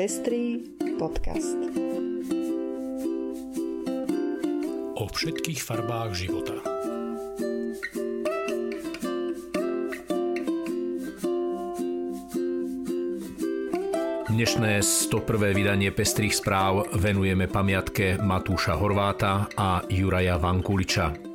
Pestrý podcast. O všetkých farbách života. Dnešné 101. vydanie Pestrých správ venujeme pamiatke Matúša Horváta a Juraja Vankuliča.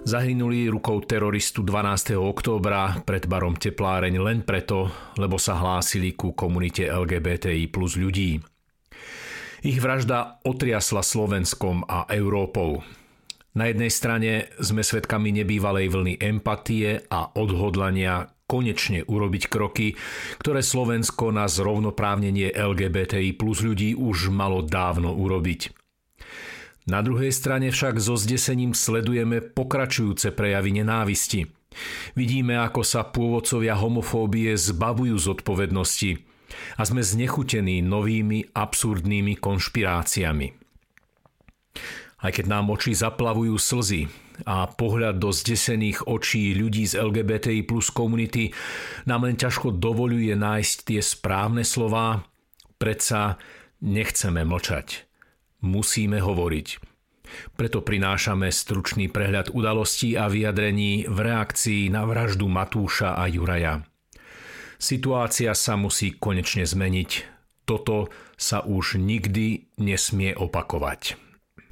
Zahynuli rukou teroristu 12. októbra pred barom Tepláreň len preto, lebo sa hlásili ku komunite LGBTI plus ľudí. Ich vražda otriasla Slovenskom a Európou. Na jednej strane sme svedkami nebývalej vlny empatie a odhodlania konečne urobiť kroky, ktoré Slovensko na zrovnoprávnenie LGBTI plus ľudí už malo dávno urobiť. Na druhej strane však so zdesením sledujeme pokračujúce prejavy nenávisti. Vidíme, ako sa pôvodcovia homofóbie zbavujú zodpovednosti a sme znechutení novými absurdnými konšpiráciami. Aj keď nám oči zaplavujú slzy a pohľad do zdesených očí ľudí z LGBTI plus komunity nám len ťažko dovoluje nájsť tie správne slová, predsa nechceme mlčať musíme hovoriť. Preto prinášame stručný prehľad udalostí a vyjadrení v reakcii na vraždu Matúša a Juraja. Situácia sa musí konečne zmeniť. Toto sa už nikdy nesmie opakovať.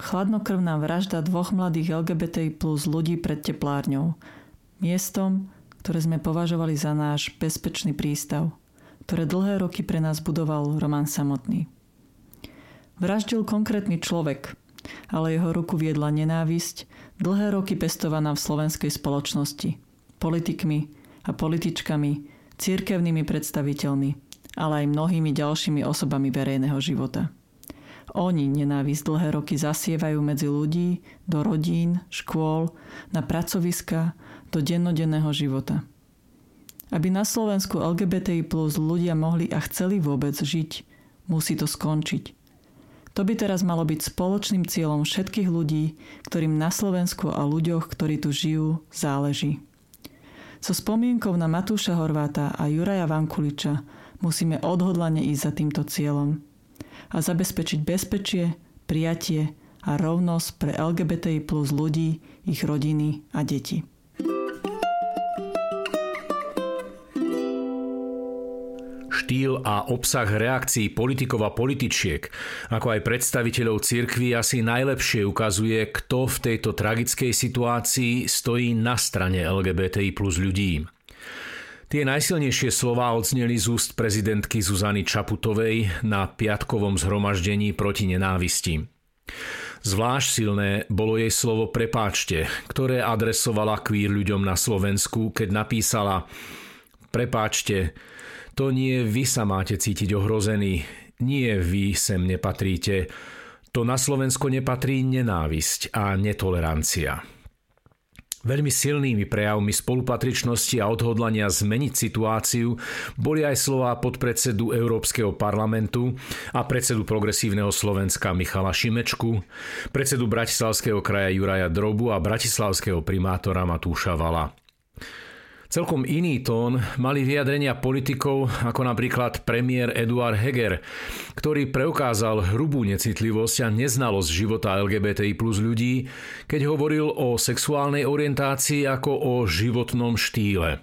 Chladnokrvná vražda dvoch mladých LGBT plus ľudí pred teplárňou. Miestom, ktoré sme považovali za náš bezpečný prístav, ktoré dlhé roky pre nás budoval Roman samotný. Vraždil konkrétny človek, ale jeho ruku viedla nenávisť, dlhé roky pestovaná v slovenskej spoločnosti, politikmi a političkami, cirkevnými predstaviteľmi, ale aj mnohými ďalšími osobami verejného života. Oni nenávisť dlhé roky zasievajú medzi ľudí, do rodín, škôl, na pracoviska, do dennodenného života. Aby na Slovensku LGBTI plus ľudia mohli a chceli vôbec žiť, musí to skončiť. To by teraz malo byť spoločným cieľom všetkých ľudí, ktorým na Slovensku a ľuďoch, ktorí tu žijú, záleží. So spomienkou na Matúša Horváta a Juraja Vankuliča musíme odhodlane ísť za týmto cieľom – a zabezpečiť bezpečie, prijatie a rovnosť pre LGBTI plus ľudí, ich rodiny a deti. štýl a obsah reakcií politikov a političiek, ako aj predstaviteľov cirkví asi najlepšie ukazuje, kto v tejto tragickej situácii stojí na strane LGBTI plus ľudí. Tie najsilnejšie slová odzneli z úst prezidentky Zuzany Čaputovej na piatkovom zhromaždení proti nenávisti. Zvlášť silné bolo jej slovo prepáčte, ktoré adresovala queer ľuďom na Slovensku, keď napísala Prepáčte, to nie vy sa máte cítiť ohrozený, nie vy sem nepatríte. To na Slovensko nepatrí nenávisť a netolerancia. Veľmi silnými prejavmi spolupatričnosti a odhodlania zmeniť situáciu boli aj slová podpredsedu Európskeho parlamentu a predsedu Progresívneho Slovenska Michala Šimečku, predsedu Bratislavského kraja Juraja Drobu a bratislavského primátora Matúša Vala. Celkom iný tón mali vyjadrenia politikov ako napríklad premiér Eduard Heger, ktorý preukázal hrubú necitlivosť a neznalosť života LGBTI plus ľudí, keď hovoril o sexuálnej orientácii ako o životnom štýle.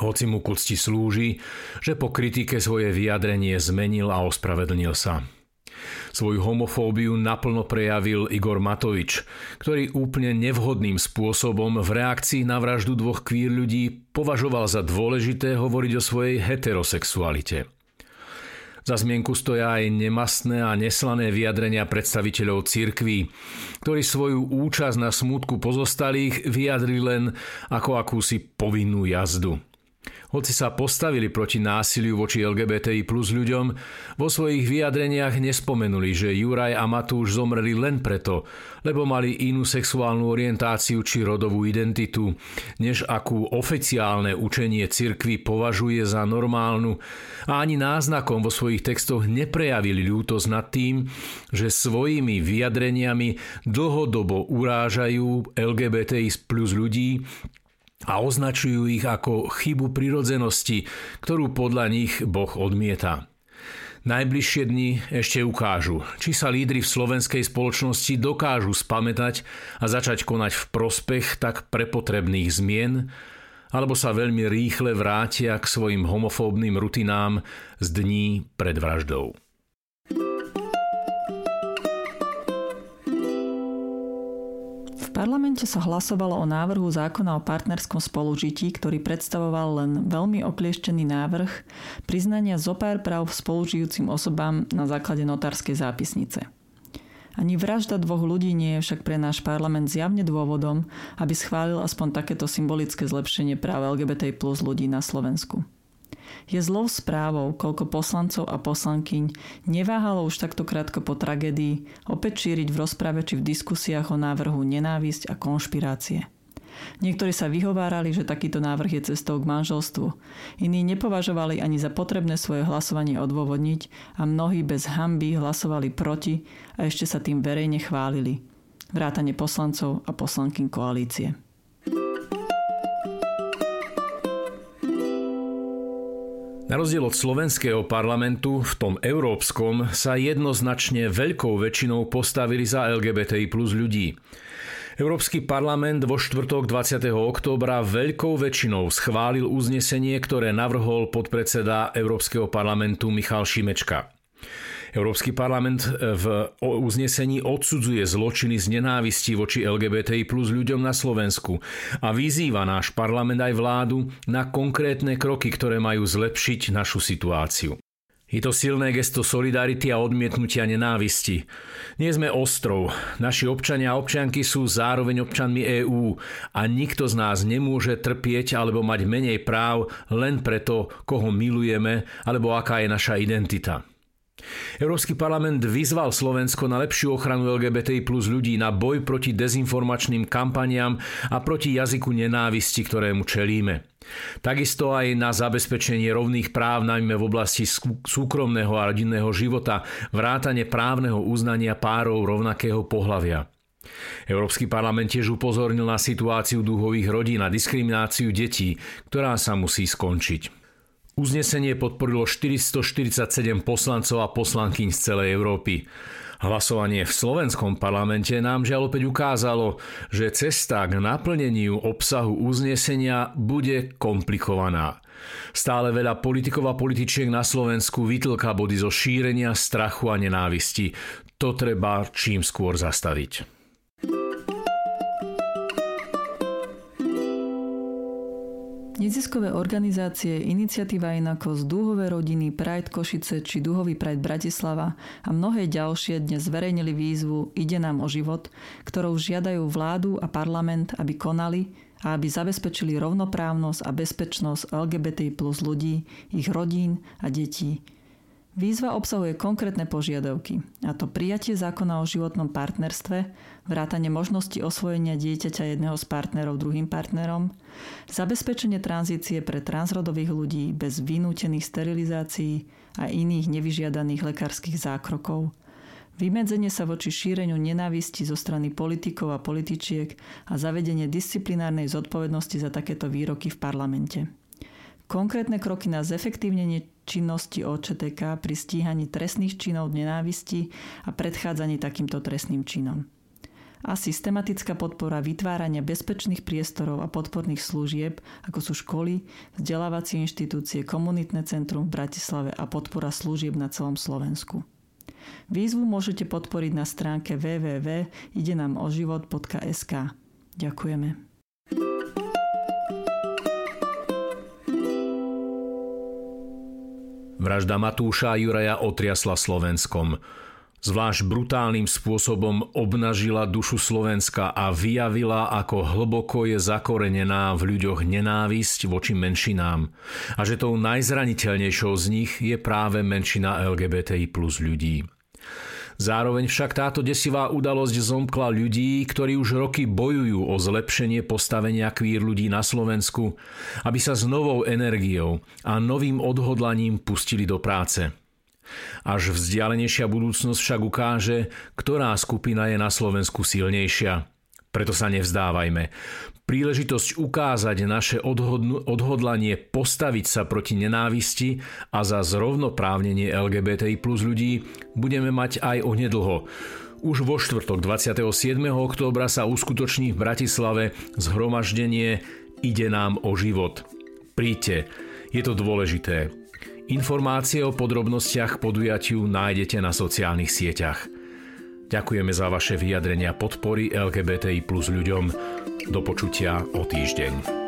Hoci mu ku slúži, že po kritike svoje vyjadrenie zmenil a ospravedlnil sa. Svoju homofóbiu naplno prejavil Igor Matovič, ktorý úplne nevhodným spôsobom v reakcii na vraždu dvoch queer ľudí považoval za dôležité hovoriť o svojej heterosexualite. Za zmienku stoja aj nemastné a neslané vyjadrenia predstaviteľov cirkví, ktorí svoju účasť na smútku pozostalých vyjadri len ako akúsi povinnú jazdu. Hoci sa postavili proti násiliu voči LGBTI plus ľuďom, vo svojich vyjadreniach nespomenuli, že Juraj a Matúš zomreli len preto, lebo mali inú sexuálnu orientáciu či rodovú identitu, než akú oficiálne učenie cirkvy považuje za normálnu a ani náznakom vo svojich textoch neprejavili ľútosť nad tým, že svojimi vyjadreniami dlhodobo urážajú LGBTI plus ľudí, a označujú ich ako chybu prirodzenosti, ktorú podľa nich Boh odmieta. Najbližšie dni ešte ukážu, či sa lídry v slovenskej spoločnosti dokážu spamätať a začať konať v prospech tak prepotrebných zmien, alebo sa veľmi rýchle vrátia k svojim homofóbnym rutinám z dní pred vraždou. Parlamente sa hlasovalo o návrhu zákona o partnerskom spolužití, ktorý predstavoval len veľmi oklieštený návrh priznania zopár práv spolužijúcim osobám na základe notárskej zápisnice. Ani vražda dvoch ľudí nie je však pre náš parlament zjavne dôvodom, aby schválil aspoň takéto symbolické zlepšenie práv LGBT plus ľudí na Slovensku. Je zlou správou, koľko poslancov a poslankyň neváhalo už takto krátko po tragédii opäť šíriť v rozprave či v diskusiách o návrhu nenávisť a konšpirácie. Niektorí sa vyhovárali, že takýto návrh je cestou k manželstvu. Iní nepovažovali ani za potrebné svoje hlasovanie odôvodniť a mnohí bez hamby hlasovali proti a ešte sa tým verejne chválili. Vrátane poslancov a poslankyň koalície. Na rozdiel od slovenského parlamentu, v tom európskom sa jednoznačne veľkou väčšinou postavili za LGBTI plus ľudí. Európsky parlament vo štvrtok 20. októbra veľkou väčšinou schválil uznesenie, ktoré navrhol podpredseda Európskeho parlamentu Michal Šimečka. Európsky parlament e, v uznesení odsudzuje zločiny z nenávisti voči LGBTI plus ľuďom na Slovensku a vyzýva náš parlament aj vládu na konkrétne kroky, ktoré majú zlepšiť našu situáciu. Je to silné gesto solidarity a odmietnutia nenávisti. Nie sme ostrov. Naši občania a občianky sú zároveň občanmi EÚ a nikto z nás nemôže trpieť alebo mať menej práv len preto, koho milujeme alebo aká je naša identita. Európsky parlament vyzval Slovensko na lepšiu ochranu LGBTI plus ľudí, na boj proti dezinformačným kampaniám a proti jazyku nenávisti, ktorému čelíme. Takisto aj na zabezpečenie rovných práv najmä v oblasti súkromného a rodinného života, vrátane právneho uznania párov rovnakého pohľavia. Európsky parlament tiež upozornil na situáciu dúhových rodín a diskrimináciu detí, ktorá sa musí skončiť. Uznesenie podporilo 447 poslancov a poslankyň z celej Európy. Hlasovanie v slovenskom parlamente nám žiaľ opäť ukázalo, že cesta k naplneniu obsahu uznesenia bude komplikovaná. Stále veľa politikov a političiek na Slovensku vytlka body zo šírenia strachu a nenávisti. To treba čím skôr zastaviť. Neziskové organizácie Iniciatíva Inakos, Dúhové rodiny, Pride Košice či Dúhový Pride Bratislava a mnohé ďalšie dnes zverejnili výzvu Ide nám o život, ktorou žiadajú vládu a parlament, aby konali a aby zabezpečili rovnoprávnosť a bezpečnosť LGBT plus ľudí, ich rodín a detí Výzva obsahuje konkrétne požiadavky, a to prijatie zákona o životnom partnerstve, vrátanie možnosti osvojenia dieťaťa jedného z partnerov druhým partnerom, zabezpečenie tranzície pre transrodových ľudí bez vynútených sterilizácií a iných nevyžiadaných lekárskych zákrokov, vymedzenie sa voči šíreniu nenávisti zo strany politikov a političiek a zavedenie disciplinárnej zodpovednosti za takéto výroky v parlamente konkrétne kroky na zefektívnenie činnosti OČTK pri stíhaní trestných činov nenávisti a predchádzaní takýmto trestným činom. A systematická podpora vytvárania bezpečných priestorov a podporných služieb, ako sú školy, vzdelávacie inštitúcie, komunitné centrum v Bratislave a podpora služieb na celom Slovensku. Výzvu môžete podporiť na stránke www.idenamOživot.sk. Ďakujeme. Vražda Matúša a Juraja otriasla Slovenskom. Zvlášť brutálnym spôsobom obnažila dušu Slovenska a vyjavila, ako hlboko je zakorenená v ľuďoch nenávisť voči menšinám a že tou najzraniteľnejšou z nich je práve menšina LGBTI plus ľudí. Zároveň však táto desivá udalosť zomkla ľudí, ktorí už roky bojujú o zlepšenie postavenia kvír ľudí na Slovensku, aby sa s novou energiou a novým odhodlaním pustili do práce. Až vzdialenejšia budúcnosť však ukáže, ktorá skupina je na Slovensku silnejšia. Preto sa nevzdávajme. Príležitosť ukázať naše odhodlanie postaviť sa proti nenávisti a za zrovnoprávnenie LGBTI plus ľudí budeme mať aj onedlho. Už vo štvrtok 27. októbra sa uskutoční v Bratislave zhromaždenie Ide nám o život. Príďte, je to dôležité. Informácie o podrobnostiach podujatiu nájdete na sociálnych sieťach. Ďakujeme za vaše vyjadrenia podpory LGBTI plus ľuďom. Do počutia o týždeň.